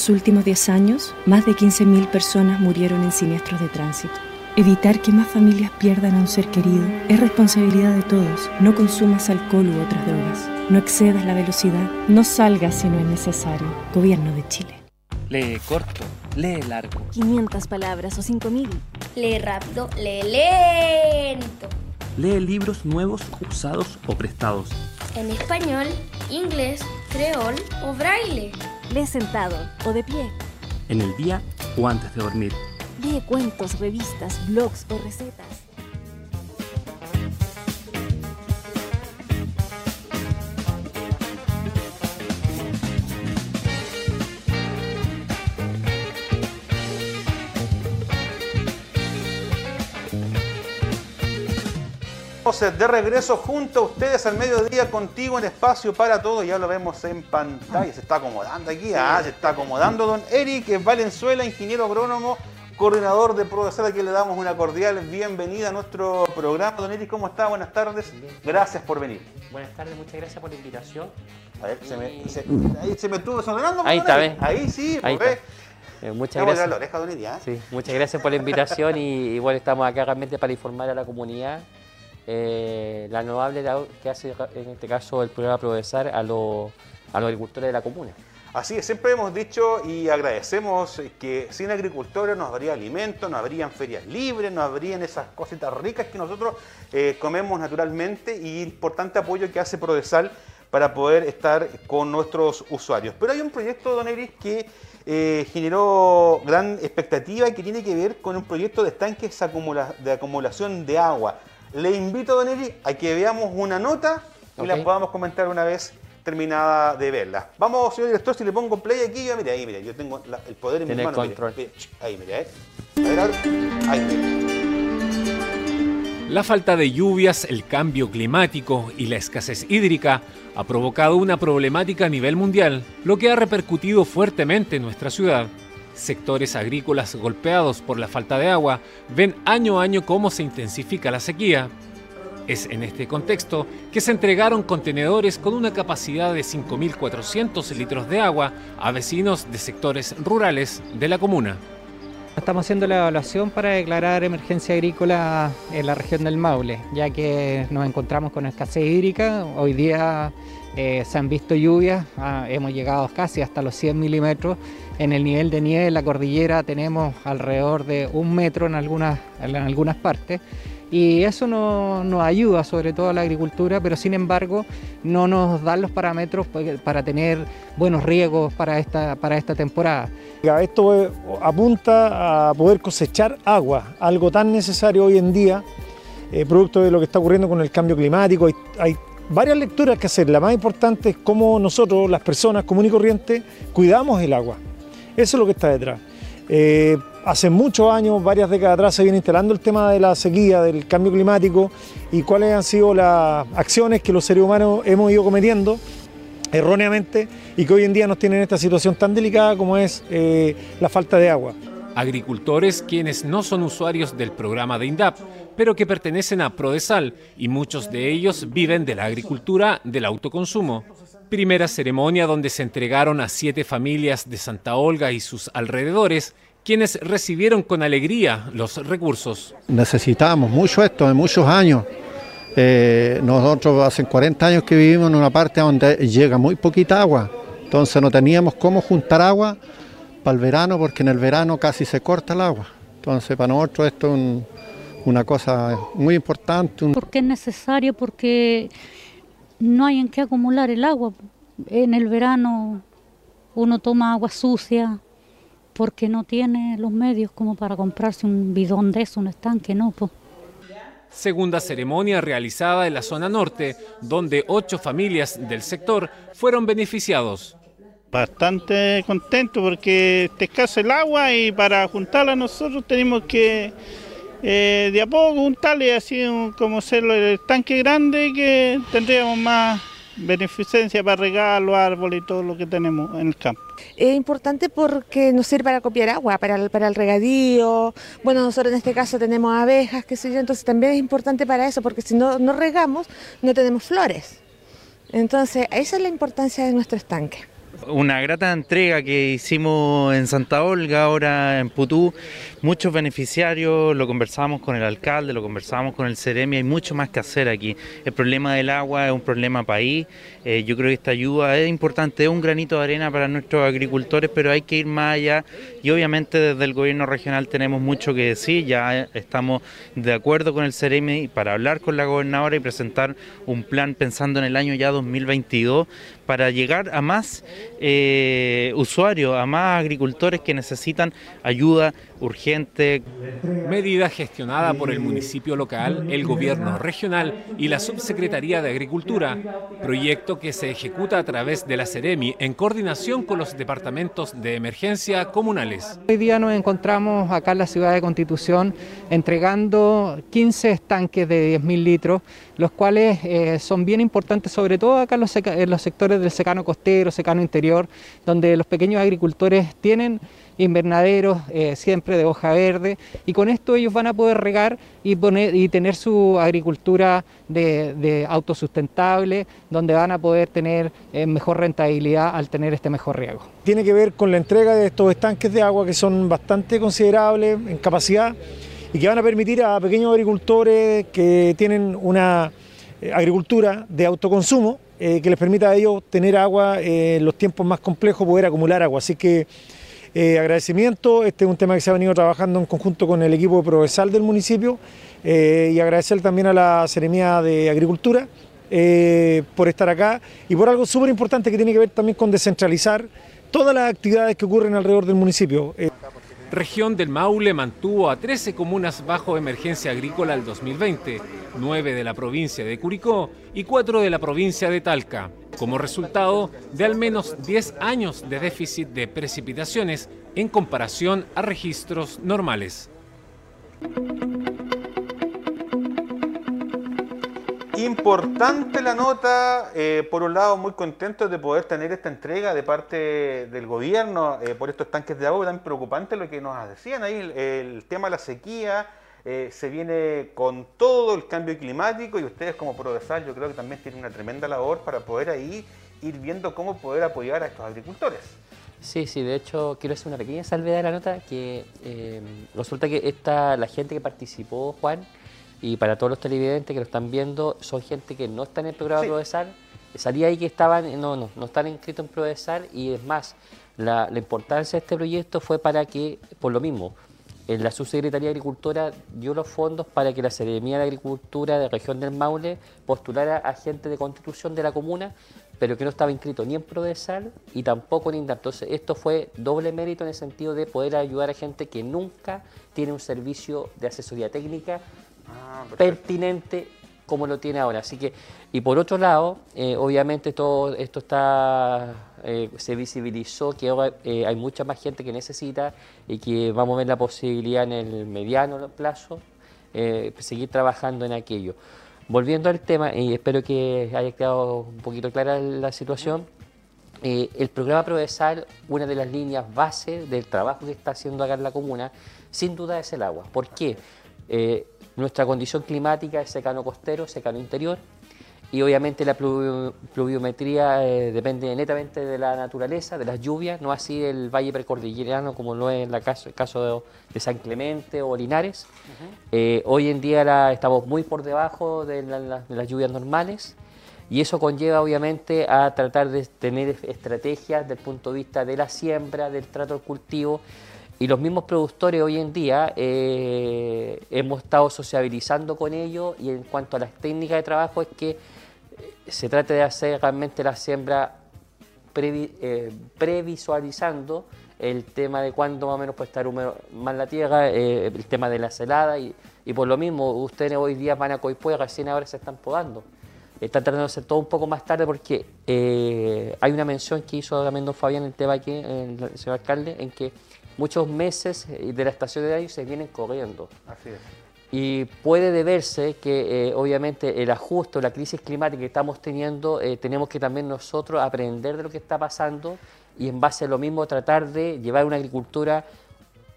Los últimos 10 años, más de 15.000 personas murieron en siniestros de tránsito. Evitar que más familias pierdan a un ser querido es responsabilidad de todos. No consumas alcohol u otras drogas. No excedas la velocidad. No salgas si no es necesario. Gobierno de Chile. Lee corto, lee largo. 500 palabras o 5000. Lee rápido, lee lento. Lee libros nuevos, usados o prestados. En español, inglés, creol o braille. Lee sentado o de pie. En el día o antes de dormir. Lee cuentos, revistas, blogs o recetas. De regreso junto a ustedes al mediodía contigo en espacio para todos. Ya lo vemos en pantalla. Se está acomodando aquí. Ah, se está acomodando don Eric Valenzuela, ingeniero agrónomo, coordinador de Prodesal, a quien le damos una cordial bienvenida a nuestro programa. Don Eric, ¿cómo está? Buenas tardes. Gracias por venir. Buenas tardes, muchas gracias por la invitación. A ver, se me, se- ahí se me estuvo desordenando. Ahí está. ¿ves? Ahí sí, Ahí pues, está. Eh, muchas gracias. Sí, muchas gracias por la invitación y, bueno, estamos acá realmente para informar a la comunidad eh, la renovable que hace en este caso el programa Progresar a, los agricultores de la comuna. Así es, siempre hemos dicho y agradecemos que sin agricultores no habría alimentos, no habrían ferias libres, no habrían esas cositas ricas que nosotros eh, comemos naturalmente y importante apoyo que hace Prodesal para poder estar con nuestros usuarios. Pero hay un proyecto, Don Eris, que eh, generó gran expectativa y que tiene que ver con un proyecto de estanques de acumulación de agua. Le invito, Don Eris, a que veamos una nota y la podamos comentar una vez terminada de verla. Vamos, señor director, si le pongo play aquí, yo, mire, ahí, mire, yo tengo el poder en mi mano. control. ahí, mire, eh. A ver, ahí, mire. La falta de lluvias, el cambio climático y la escasez hídrica ha provocado una problemática a nivel mundial, lo que ha repercutido fuertemente en nuestra ciudad. Sectores agrícolas golpeados por la falta de agua ven año a año cómo se intensifica la sequía. Es en este contexto que se entregaron contenedores con una capacidad de 5.400 litros de agua a vecinos de sectores rurales de la comuna. Estamos haciendo la evaluación para declarar emergencia agrícola en la región del Maule, ya que nos encontramos con escasez hídrica. Hoy día eh, se han visto lluvias, ah, hemos llegado casi hasta los 100 milímetros. En el nivel de nieve en la cordillera tenemos alrededor de un metro en algunas, en algunas partes y eso no, nos ayuda sobre todo a la agricultura, pero sin embargo no nos dan los parámetros para tener buenos riegos para esta, para esta temporada. Esto eh, apunta a poder cosechar agua, algo tan necesario hoy en día, eh, producto de lo que está ocurriendo con el cambio climático. Hay, varias lecturas que hacer, la más importante es cómo nosotros, las personas comunes y corrientes, cuidamos el agua. Eso es lo que está detrás. Eh, hace muchos años, varias décadas atrás, se viene instalando el tema de la sequía, del cambio climático y cuáles han sido las acciones que los seres humanos hemos ido cometiendo erróneamente y que hoy en día nos tienen en esta situación tan delicada como es eh, la falta de agua. Agricultores quienes no son usuarios del programa de INDAP, pero que pertenecen a Prodesal y muchos de ellos viven de la agricultura del autoconsumo. Primera ceremonia donde se entregaron a siete familias de Santa Olga y sus alrededores quienes recibieron con alegría los recursos. Necesitamos mucho esto de muchos años. Eh, nosotros hace 40 años que vivimos en una parte donde llega muy poquita agua, entonces no teníamos cómo juntar agua para el verano porque en el verano casi se corta el agua. Entonces para nosotros esto es una cosa muy importante. Porque es necesario, porque no hay en qué acumular el agua. En el verano uno toma agua sucia, porque no tiene los medios como para comprarse un bidón de eso, un estanque, no. Segunda ceremonia realizada en la zona norte, donde ocho familias del sector fueron beneficiados. Bastante contento porque está escaso el agua y para juntarla nosotros tenemos que eh, de a poco juntarle así como ser el estanque grande que tendríamos más beneficencia para regar los árboles y todo lo que tenemos en el campo. Es importante porque nos sirve para copiar agua, para el, para el regadío. Bueno, nosotros en este caso tenemos abejas, qué sé yo, entonces también es importante para eso, porque si no, no regamos, no tenemos flores. Entonces, esa es la importancia de nuestro estanque una grata entrega que hicimos en Santa Olga, ahora en Putú. Muchos beneficiarios, lo conversamos con el alcalde, lo conversamos con el Ceremi, hay mucho más que hacer aquí. El problema del agua es un problema país. Eh, yo creo que esta ayuda es importante, es un granito de arena para nuestros agricultores, pero hay que ir más allá y obviamente desde el gobierno regional tenemos mucho que decir. Ya estamos de acuerdo con el Ceremi para hablar con la gobernadora y presentar un plan pensando en el año ya 2022 para llegar a más eh, usuarios, a más agricultores que necesitan ayuda urgente. Medida gestionada por el municipio local, el gobierno regional y la Subsecretaría de Agricultura, proyecto que se ejecuta a través de la Ceremi en coordinación con los departamentos de emergencia comunales. Hoy día nos encontramos acá en la ciudad de Constitución entregando 15 estanques de 10.000 litros, los cuales eh, son bien importantes, sobre todo acá en los, en los sectores del secano costero, secano interior, donde los pequeños agricultores tienen invernaderos eh, siempre de hoja verde y con esto ellos van a poder regar y, tener su agricultura de, autosustentable, donde van a poder tener eh, mejor rentabilidad al tener este mejor riego. Tiene que ver con la entrega de estos estanques de agua que son bastante considerables en capacidad y que van a permitir a pequeños agricultores que tienen una eh, agricultura de autoconsumo que les permita a ellos tener agua en los tiempos más complejos, poder acumular agua. Así que eh, agradecimiento, este es un tema que se ha venido trabajando en conjunto con el equipo Provesal del municipio y agradecer también a la Seremía de Agricultura por estar acá y por algo súper importante que tiene que ver también con descentralizar todas las actividades que ocurren alrededor del municipio. Región del Maule mantuvo a 13 comunas bajo emergencia agrícola el 2020, 9 de la provincia de Curicó y 4 de la provincia de Talca, como resultado de al menos 10 años de déficit de precipitaciones en comparación a registros normales. Importante la nota, eh, por un lado muy contentos de poder tener esta entrega de parte del gobierno eh, por estos tanques de agua, tan preocupante lo que nos decían ahí, el, tema de la sequía, eh, se viene con todo el cambio climático y ustedes como Prodesal yo creo que también tienen una tremenda labor para poder ahí ir viendo cómo poder apoyar a estos agricultores. Sí, sí, de hecho quiero hacer una pequeña salvedad de la nota que resulta que esta, la gente que participó, Juan, y para todos los televidentes que lo están viendo, son gente que no está en el programa sí. Salía ahí que estaban, no, no, no están inscritos en Prodesal y es más, la, importancia de este proyecto fue para que, por lo mismo, en la Subsecretaría de Agricultura dio los fondos para que la Seremía de Agricultura de la región del Maule postulara a gente de constitución de la comuna, pero que no estaba inscrito ni en Prodesal y tampoco en INDAP. Entonces, esto fue doble mérito en el sentido de poder ayudar a gente que nunca tiene un servicio de asesoría técnica Ah, pertinente como lo tiene ahora. Así que, y por otro lado, eh, obviamente todo esto está, eh, se visibilizó que ahora eh, hay mucha más gente que necesita y que vamos a ver la posibilidad en el mediano plazo seguir trabajando en aquello. Volviendo al tema, y espero que haya quedado un poquito clara la situación, el programa Provesal, una de las líneas base del trabajo que está haciendo acá en la comuna, sin duda es el agua. ¿Por qué? Nuestra condición climática es secano costero, secano interior, y obviamente la pluviometría eh, depende netamente de la naturaleza, de las lluvias, no así del valle precordillerano como lo es en el caso de, San Clemente o Linares. Eh, hoy en día estamos muy por debajo de, de, las lluvias normales y eso conlleva obviamente a tratar de tener estrategias desde el punto de vista de la siembra, del trato del cultivo y los mismos productores hoy en día eh, hemos estado sociabilizando con ellos y en cuanto a las técnicas de trabajo es que eh, se trata de hacer realmente la siembra eh, previsualizando el tema de cuándo más o menos puede estar húmedo más la tierra, el tema de la celada y, por lo mismo ustedes hoy día van a Coipue, recién ahora se están podando. Están tratando de hacer todo un poco más tarde porque hay una mención que hizo también don Fabián, el tema aquí, el señor alcalde, en que muchos meses eh, de la estación de año se vienen corriendo. Así es. Y puede deberse que eh, obviamente el ajuste la crisis climática que estamos teniendo, eh, tenemos que también nosotros aprender de lo que está pasando y en base a lo mismo tratar de llevar una agricultura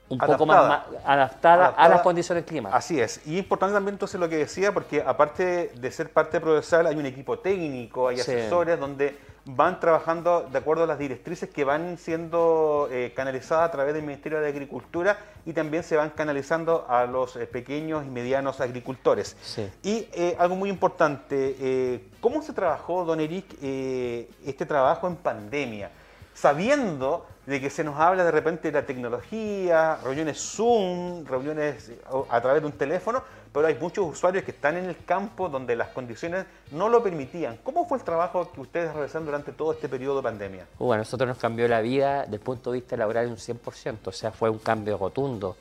un poco más, adaptada, a las condiciones climáticas. Así es. Y importante también entonces lo que decía, porque aparte de ser parte de Prodesal, hay un equipo técnico, hay asesores donde van trabajando de acuerdo a las directrices que van siendo eh, canalizadas a través del Ministerio de Agricultura y también se van canalizando a los eh, pequeños y medianos agricultores. Y eh, algo muy importante, ¿cómo se trabajó, don Eric, este trabajo en pandemia? Sabiendo de que se nos habla de repente de la tecnología, reuniones Zoom, reuniones a través de un teléfono, pero hay muchos usuarios que están en el campo donde las condiciones no lo permitían. ¿Cómo fue el trabajo que ustedes realizaron durante todo este periodo de pandemia? Bueno, a nosotros nos cambió la vida desde el punto de vista laboral un 100%, o sea, fue un cambio rotundo.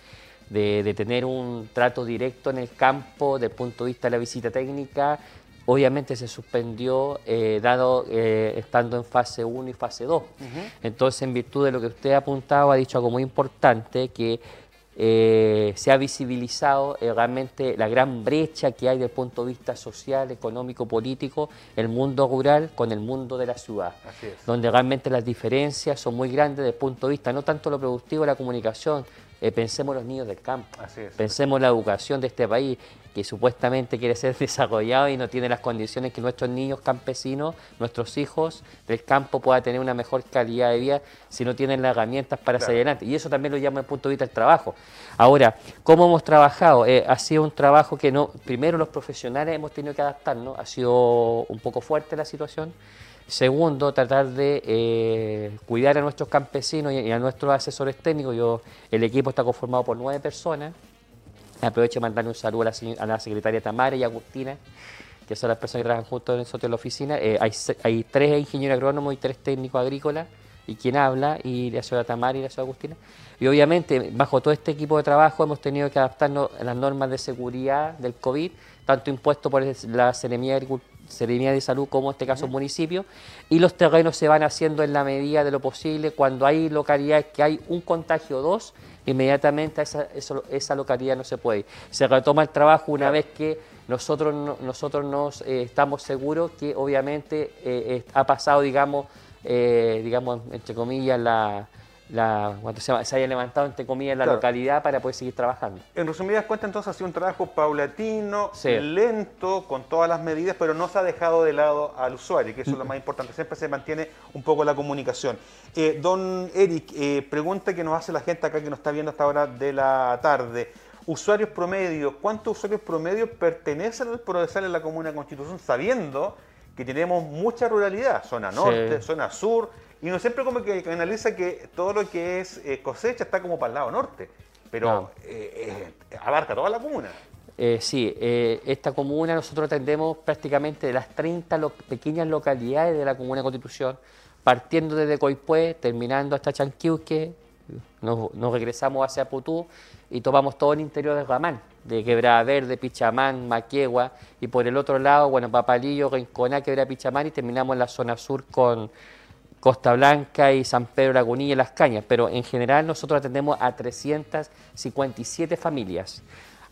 De, de tener un trato directo en el campo, desde el punto de vista de la visita técnica, obviamente se suspendió eh, dado eh, estando en fase 1 y fase 2. Entonces, en virtud de lo que usted ha apuntado, ha dicho algo muy importante, que eh, se ha visibilizado realmente la gran brecha que hay desde el punto de vista social, económico, político, el mundo rural con el mundo de la ciudad, donde realmente las diferencias son muy grandes desde el punto de vista no tanto lo productivo la comunicación, eh, pensemos en los niños del campo, Así es. pensemos en la educación de este país que supuestamente quiere ser desarrollado y no tiene las condiciones que nuestros niños campesinos, nuestros hijos del campo puedan tener una mejor calidad de vida si no tienen las herramientas para Claro. salir adelante. Y eso también lo llamo desde el punto de vista del trabajo. Ahora, ¿cómo hemos trabajado? Eh, ha sido un trabajo que no, primero los profesionales hemos tenido que adaptarnos, ha sido un poco fuerte la situación. Segundo, tratar de eh, cuidar a nuestros campesinos y, a nuestros asesores técnicos. Yo, el equipo está conformado por nueve personas. Aprovecho de mandarle un saludo a la, secretaria Tamara y Agustina, que son las personas que trabajan junto en nosotros en la oficina. Eh, hay, hay tres ingenieros agrónomos y tres técnicos agrícolas, y quien habla, y la señora Tamara y la señora Agustina. Y obviamente, bajo todo este equipo de trabajo, hemos tenido que adaptarnos a las normas de seguridad del COVID, tanto impuesto por la Seremía de, Agricul- Seremía de Salud como en este caso municipio, y los terrenos se van haciendo en la medida de lo posible. Cuando hay localidades que hay un contagio o dos, inmediatamente a esa, eso- esa localidad no se puede ir. Se retoma el trabajo una vez que nosotros, no- nosotros nos eh, estamos seguros que obviamente eh, eh, ha pasado, digamos, eh, digamos, entre comillas, la, la, cuando se, haya levantado, entre comillas, la Claro. localidad para poder seguir trabajando. En resumidas cuentas, entonces ha sido un trabajo paulatino, Sí. lento, con todas las medidas, pero no se ha dejado de lado al usuario, que eso es lo más importante. Siempre se mantiene un poco la comunicación. Eh, don Eric, eh, pregunta que nos hace la gente acá que nos está viendo hasta ahora de la tarde. Usuarios promedio, ¿cuántos usuarios promedio pertenecen al Prodesal en la Comuna de Constitución, sabiendo que tenemos mucha ruralidad, zona Sí. norte, zona sur, y uno siempre como que analiza que todo lo que es eh, cosecha está como para el lado norte, pero No. eh, eh, abarca toda la comuna. Eh, sí, esta comuna nosotros atendemos prácticamente de las 30 lo- pequeñas localidades de la comuna de Constitución, partiendo desde Coipué, terminando hasta Chanquiuque, nos, nos regresamos hacia Putú y tomamos todo el interior de Ramán, de Quebrada Verde, Pichamán, Maquegua, y por el otro lado, bueno, Papalillo, Rinconá, Quebrada Pichamán, y terminamos en la zona sur con Costa Blanca y San Pedro Lagunilla y Las Cañas, pero en general nosotros atendemos a 357 familias.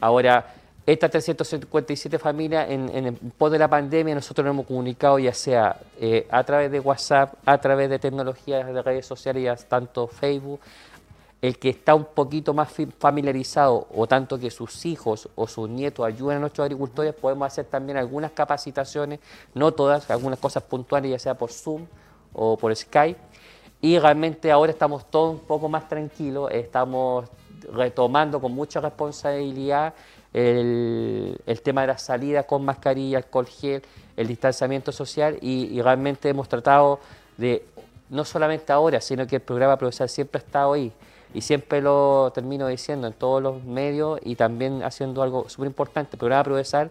Ahora, estas 357 familias, en, el pos de la pandemia, nosotros nos hemos comunicado ya sea eh, a través de WhatsApp, a través de tecnologías de redes sociales, tanto Facebook, el que está un poquito más familiarizado o tanto que sus hijos o sus nietos ayuden a nuestros agricultores, podemos hacer también algunas capacitaciones, no todas, algunas cosas puntuales, ya sea por Zoom o por Skype. Y realmente ahora estamos todos un poco más tranquilos, estamos retomando con mucha responsabilidad el, el tema de la salida con mascarilla, alcohol gel, el distanciamiento social y, realmente hemos tratado de, no solamente ahora, sino que el programa profesional siempre ha estado ahí y siempre lo termino diciendo en todos los medios y también haciendo algo súper importante, el programa profesional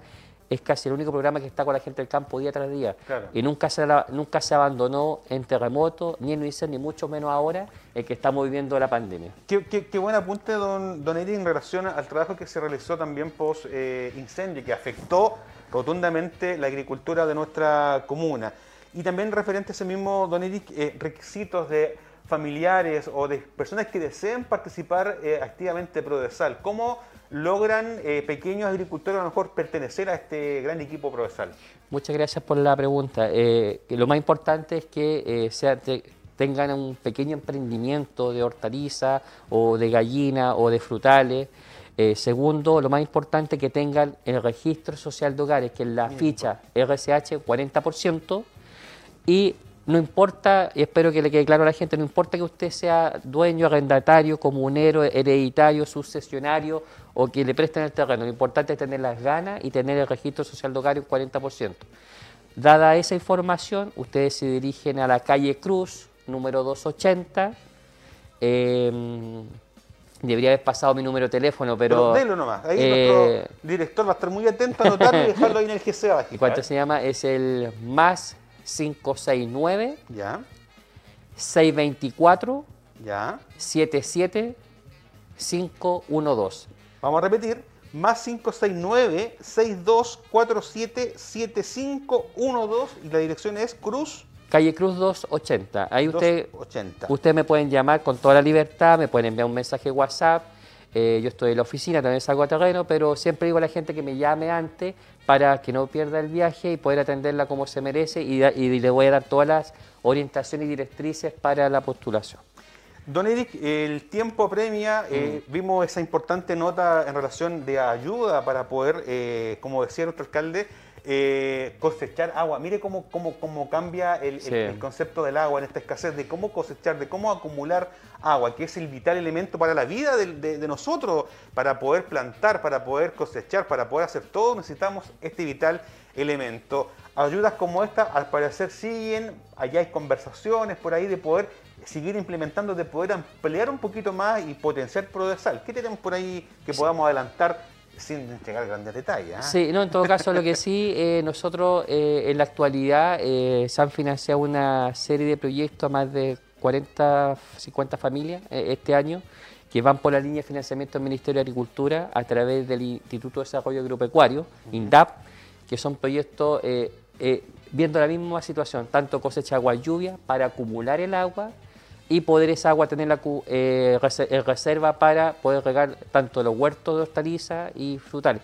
es casi el único programa que está con la gente del campo día tras día. Claro. Y nunca se, nunca se abandonó en terremoto, ni en Unicef, ni mucho menos ahora, el que estamos viviendo la pandemia. Qué, qué- qué buen apunte, don, don en relación al trabajo que se realizó también post eh, incendio, que afectó rotundamente la agricultura de nuestra comuna. Y también referente a ese mismo, don Eric, eh, requisitos de familiares o de personas que deseen participar eh, activamente de Prodesal. ¿Cómo logran eh, pequeños agricultores a lo mejor pertenecer a este gran equipo Prodesal? Muchas gracias por la pregunta. Eh, lo más importante es que eh, sea- te- tengan un pequeño emprendimiento de hortaliza o de gallina o de frutales. Segundo, lo más importante que tengan el registro social de hogares, que es la ficha RSH 40%. Y no importa, y espero que le quede claro a la gente, no importa que usted sea dueño, arrendatario, comunero, hereditario, sucesionario o que le presten el terreno, lo importante es tener las ganas y tener el registro social de hogar un 40%. Dada esa información, ustedes se dirigen a la calle Cruz, número 280. Eh, debería haber pasado mi número de teléfono, pero... Pero delo nomás. Ahí eh, nuestro director va a estar muy atento a anotarlo y dejarlo ahí en el GC abajo. ¿Y cuánto se llama? Es el más 569 Ya, 624 ya. 77 512. Vamos a repetir. Más 569-6247-7512 y la dirección es Cruz. Calle Cruz 280. Ahí usted, 280. ustedes me pueden llamar con toda la libertad, me pueden enviar un mensaje WhatsApp. Eh, yo estoy en la oficina, también salgo a terreno, pero siempre digo a la gente que me llame antes para que no pierda el viaje y poder atenderla como se merece y, le voy a dar todas las orientaciones y directrices para la postulación. Don Eric, el tiempo apremia, eh, Mm. vimos esa importante nota en relación de ayuda para poder, eh, como decía nuestro alcalde, eh, cosechar agua. Mire cómo, cómo, cómo cambia el, el- Sí. el concepto del agua en esta escasez, de cómo cosechar, de cómo acumular agua, que es el vital elemento para la vida de nosotros, para poder plantar, para poder cosechar, para poder hacer todo, necesitamos este vital elemento. Ayudas como esta, al parecer, siguen, allá hay conversaciones por ahí de poder seguir implementando, de poder ampliar un poquito más y potenciar Prodesal. ¿Qué tenemos por ahí que podamos adelantar sin entregar grandes detalles? ah? Sí, no, en todo caso, lo que sí, eh, nosotros eh, en la actualidad eh, se han financiado una serie de proyectos a más de 40, 50 familias eh, este año que van por la línea de financiamiento del Ministerio de Agricultura a través del Instituto de Desarrollo Agropecuario, INDAP, que son proyectos eh, eh, viendo la misma situación, tanto cosecha agua lluvia para acumular el agua y poder esa agua tenerla eh, en reserva para poder regar tanto los huertos de hortalizas y frutales.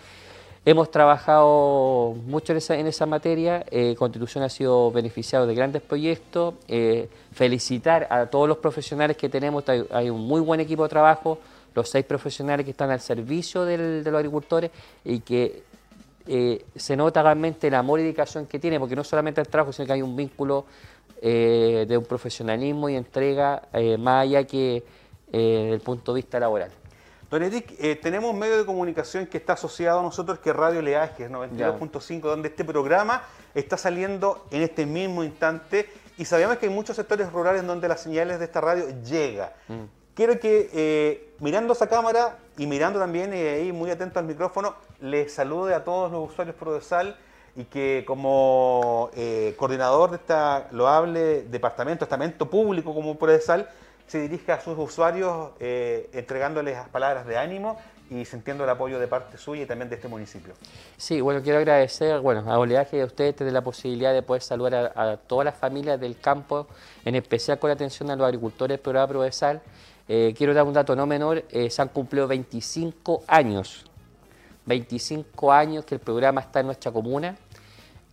Hemos trabajado mucho en esa, en esa materia, eh, Constitución ha sido beneficiado de grandes proyectos, eh, felicitar a todos los profesionales que tenemos, hay, hay un muy buen equipo de trabajo, los seis profesionales que están al servicio del- de los agricultores y que eh, se nota realmente el amor y dedicación que tiene, porque no solamente el trabajo, sino que hay un vínculo eh, de un profesionalismo y entrega eh, más allá que eh, el punto de vista laboral. Don Eric, eh, tenemos un medio de comunicación que está asociado a nosotros, que es Radio Leaje, que es 92.5, donde este programa está saliendo en este mismo instante y sabemos que hay muchos sectores rurales donde las señales de esta radio llega. Quiero que mirando esa cámara y mirando también ahí muy atento al micrófono, les salude a todos los usuarios Prodesal y que como eh, coordinador de esta loable departamento, estamento público como Prodesal, se dirija a sus usuarios eh, entregándoles palabras de ánimo y sintiendo el apoyo de parte suya y también de este municipio. Sí, bueno, quiero agradecer bueno, a Oleaje y a ustedes tener la posibilidad de poder saludar a, todas las familias del campo, en especial con atención a los agricultores del programa Provesal. Eh, quiero dar un dato no menor, eh, se han cumplido 25 años, 25 años que el programa está en nuestra comuna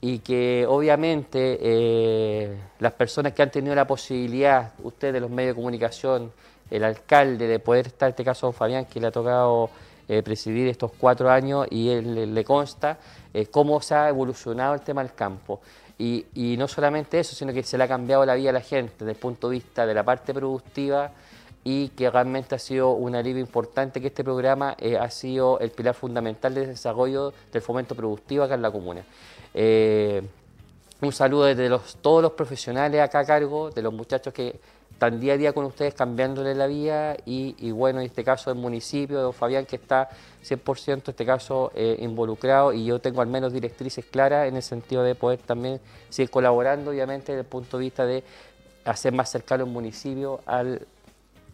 y que obviamente eh, las personas que han tenido la posibilidad, ustedes de los medios de comunicación, el alcalde, de poder estar, en este caso Fabián, que le ha tocado eh, presidir estos cuatro años y él le, le consta eh, cómo se ha evolucionado el tema del campo. Y, y no solamente eso, sino que se le ha cambiado la vida a la gente desde el punto de vista de la parte productiva y que realmente ha sido un alivio importante que este programa eh, ha sido el pilar fundamental del desarrollo del fomento productivo acá en la comuna. Eh, un saludo desde los, todos los profesionales acá a cargo, de los muchachos que están día a día con ustedes cambiándole la vida y, bueno, en este caso el municipio, don Fabián, que está 100% en este caso eh, involucrado y yo tengo al menos directrices claras en el sentido de poder también seguir colaborando, obviamente, desde el punto de vista de hacer más cercano el municipio al,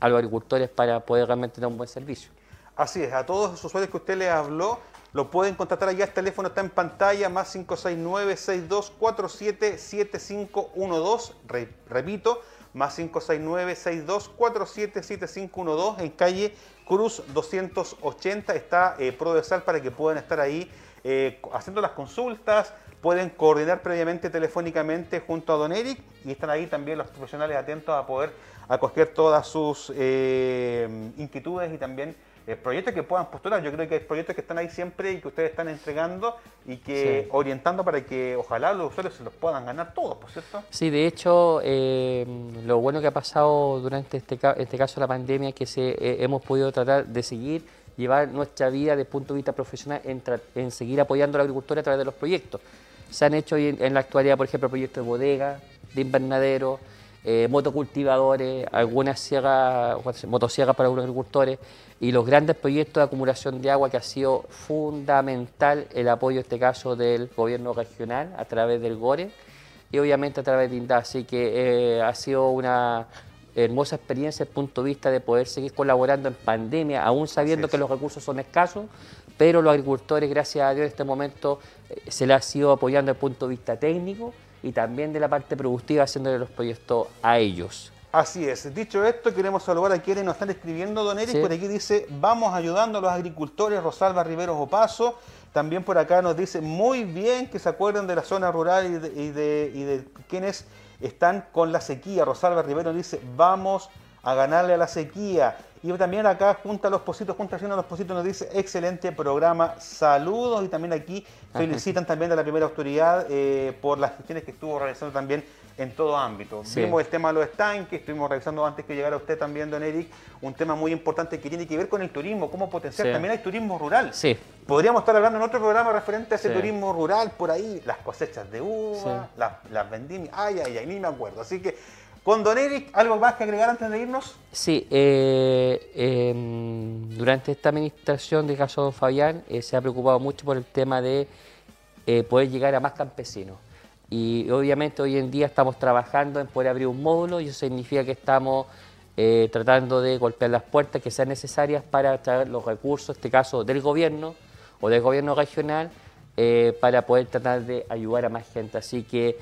a los agricultores para poder realmente dar un buen servicio. Así es, a todos los usuarios que usted les habló, lo pueden contactar allá, el teléfono está en pantalla, más 569-6247-7512, Re- repito, más 569-6247-7512, en calle Cruz 280, está eh, para que puedan estar ahí eh, haciendo las consultas, pueden coordinar previamente telefónicamente junto a Don Eric y están ahí también los profesionales atentos a poder acoger todas sus eh, inquietudes y también eh, proyectos que puedan postular. Yo creo que hay proyectos que están ahí siempre y que ustedes están entregando y que Sí. orientando para que ojalá los usuarios se los puedan ganar todos, ¿por cierto? Sí, de hecho, eh, lo bueno que ha pasado durante este, este caso la pandemia es que se, eh, hemos podido tratar de seguir llevar nuestra vida desde el punto de vista profesional en, en seguir apoyando a la agricultura a través de los proyectos. Se han hecho en, en la actualidad, por ejemplo, proyectos de bodega, de invernadero, eh, motocultivadores, algunas sierras, motosierras para algunos agricultores y los grandes proyectos de acumulación de agua que ha sido fundamental el apoyo en este caso del gobierno regional a través del GORE y obviamente a través de INDA. Así que eh, ha sido una hermosa experiencia desde el punto de vista de poder seguir colaborando en pandemia, aún sabiendo que los recursos son escasos, pero los agricultores, gracias a Dios, en este momento eh, se les ha sido apoyando desde el punto de vista técnico y también de la parte productiva, haciéndole los proyectos a ellos. Así es. Dicho esto, queremos saludar a quienes nos están escribiendo, don Eric. Sí. Por aquí dice, vamos ayudando a los agricultores, Rosalba Riveros Opaso. También por acá nos dice, muy bien que se acuerden de la zona rural y de, y de- y de quienes están con la sequía. Rosalba Rivero dice, vamos a ganarle a la sequía. Y también acá, junto a los positos, junto a los positos, nos dice excelente programa, saludos. Y también aquí felicitan también a la primera autoridad eh, por las gestiones que estuvo realizando también en todo ámbito. Sí. Vimos el tema de los estanques, estuvimos revisando antes que llegara usted también, don Eric, un tema muy importante que tiene que ver con el turismo, cómo potenciar. Sí. También hay turismo rural. Sí. Podríamos estar hablando en otro programa referente a ese Sí. turismo rural por ahí, las cosechas de uva, las, las vendimias, ay, ay, ay, ni me acuerdo. Así que, con ¿algo más que agregar antes de irnos? Sí, eh, em, durante esta administración de caso Don Fabián eh, se ha preocupado mucho por el tema de eh, poder llegar a más campesinos. Y obviamente hoy en día estamos trabajando en poder abrir un módulo y eso significa que estamos tratando de golpear las puertas que sean necesarias para traer los recursos, en este caso del gobierno o del gobierno regional, para poder tratar de ayudar a más gente. Así que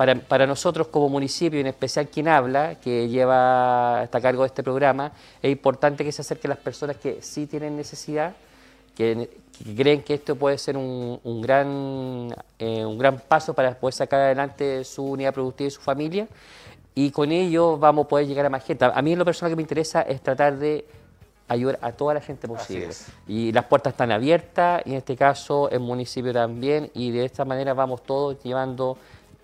para, para nosotros como municipio, y en especial quien habla, que lleva está a cargo de este programa, es importante que se acerquen las personas que sí tienen necesidad, que, que creen que esto puede ser un, un gran, eh, un gran paso para poder sacar adelante su unidad productiva y su familia. Y con ello vamos a poder llegar a más gente. A mí lo personal que me interesa es tratar de ayudar a toda la gente posible. Y las puertas están abiertas, y en este caso el municipio también, y de esta manera vamos todos llevando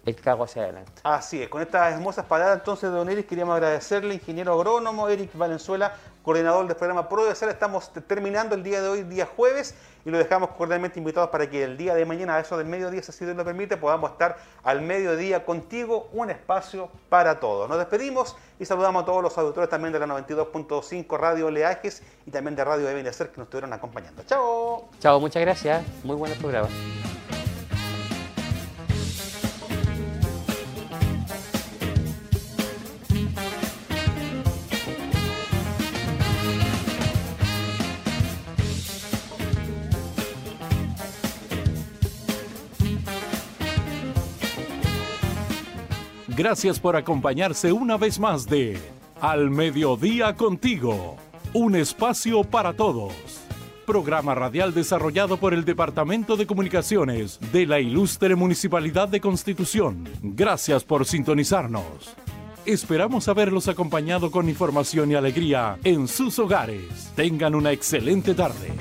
el cargo hacia adelante. Así es, con estas hermosas palabras entonces don Eric queríamos agradecerle, ingeniero agrónomo Eric Valenzuela, coordinador del programa Pro de Sal. Estamos te- terminando el día de hoy, día jueves, y lo dejamos cordialmente invitados para que el día de mañana, a eso del mediodía, si así Dios lo permite, podamos estar al mediodía contigo, un espacio para todos. Nos despedimos y saludamos a todos los auditores también de la 92.5 Radio Oleajes y también de Radio Ebenezer que nos estuvieron acompañando. ¡Chao! Chao, muchas gracias. Muy buen programa. Gracias por acompañarse una vez más de Al Mediodía Contigo, un espacio para todos. Programa radial desarrollado por el Departamento de Comunicaciones de la Ilustre Municipalidad de Constitución. Gracias por sintonizarnos. Esperamos haberlos acompañado con información y alegría en sus hogares. Tengan una excelente tarde.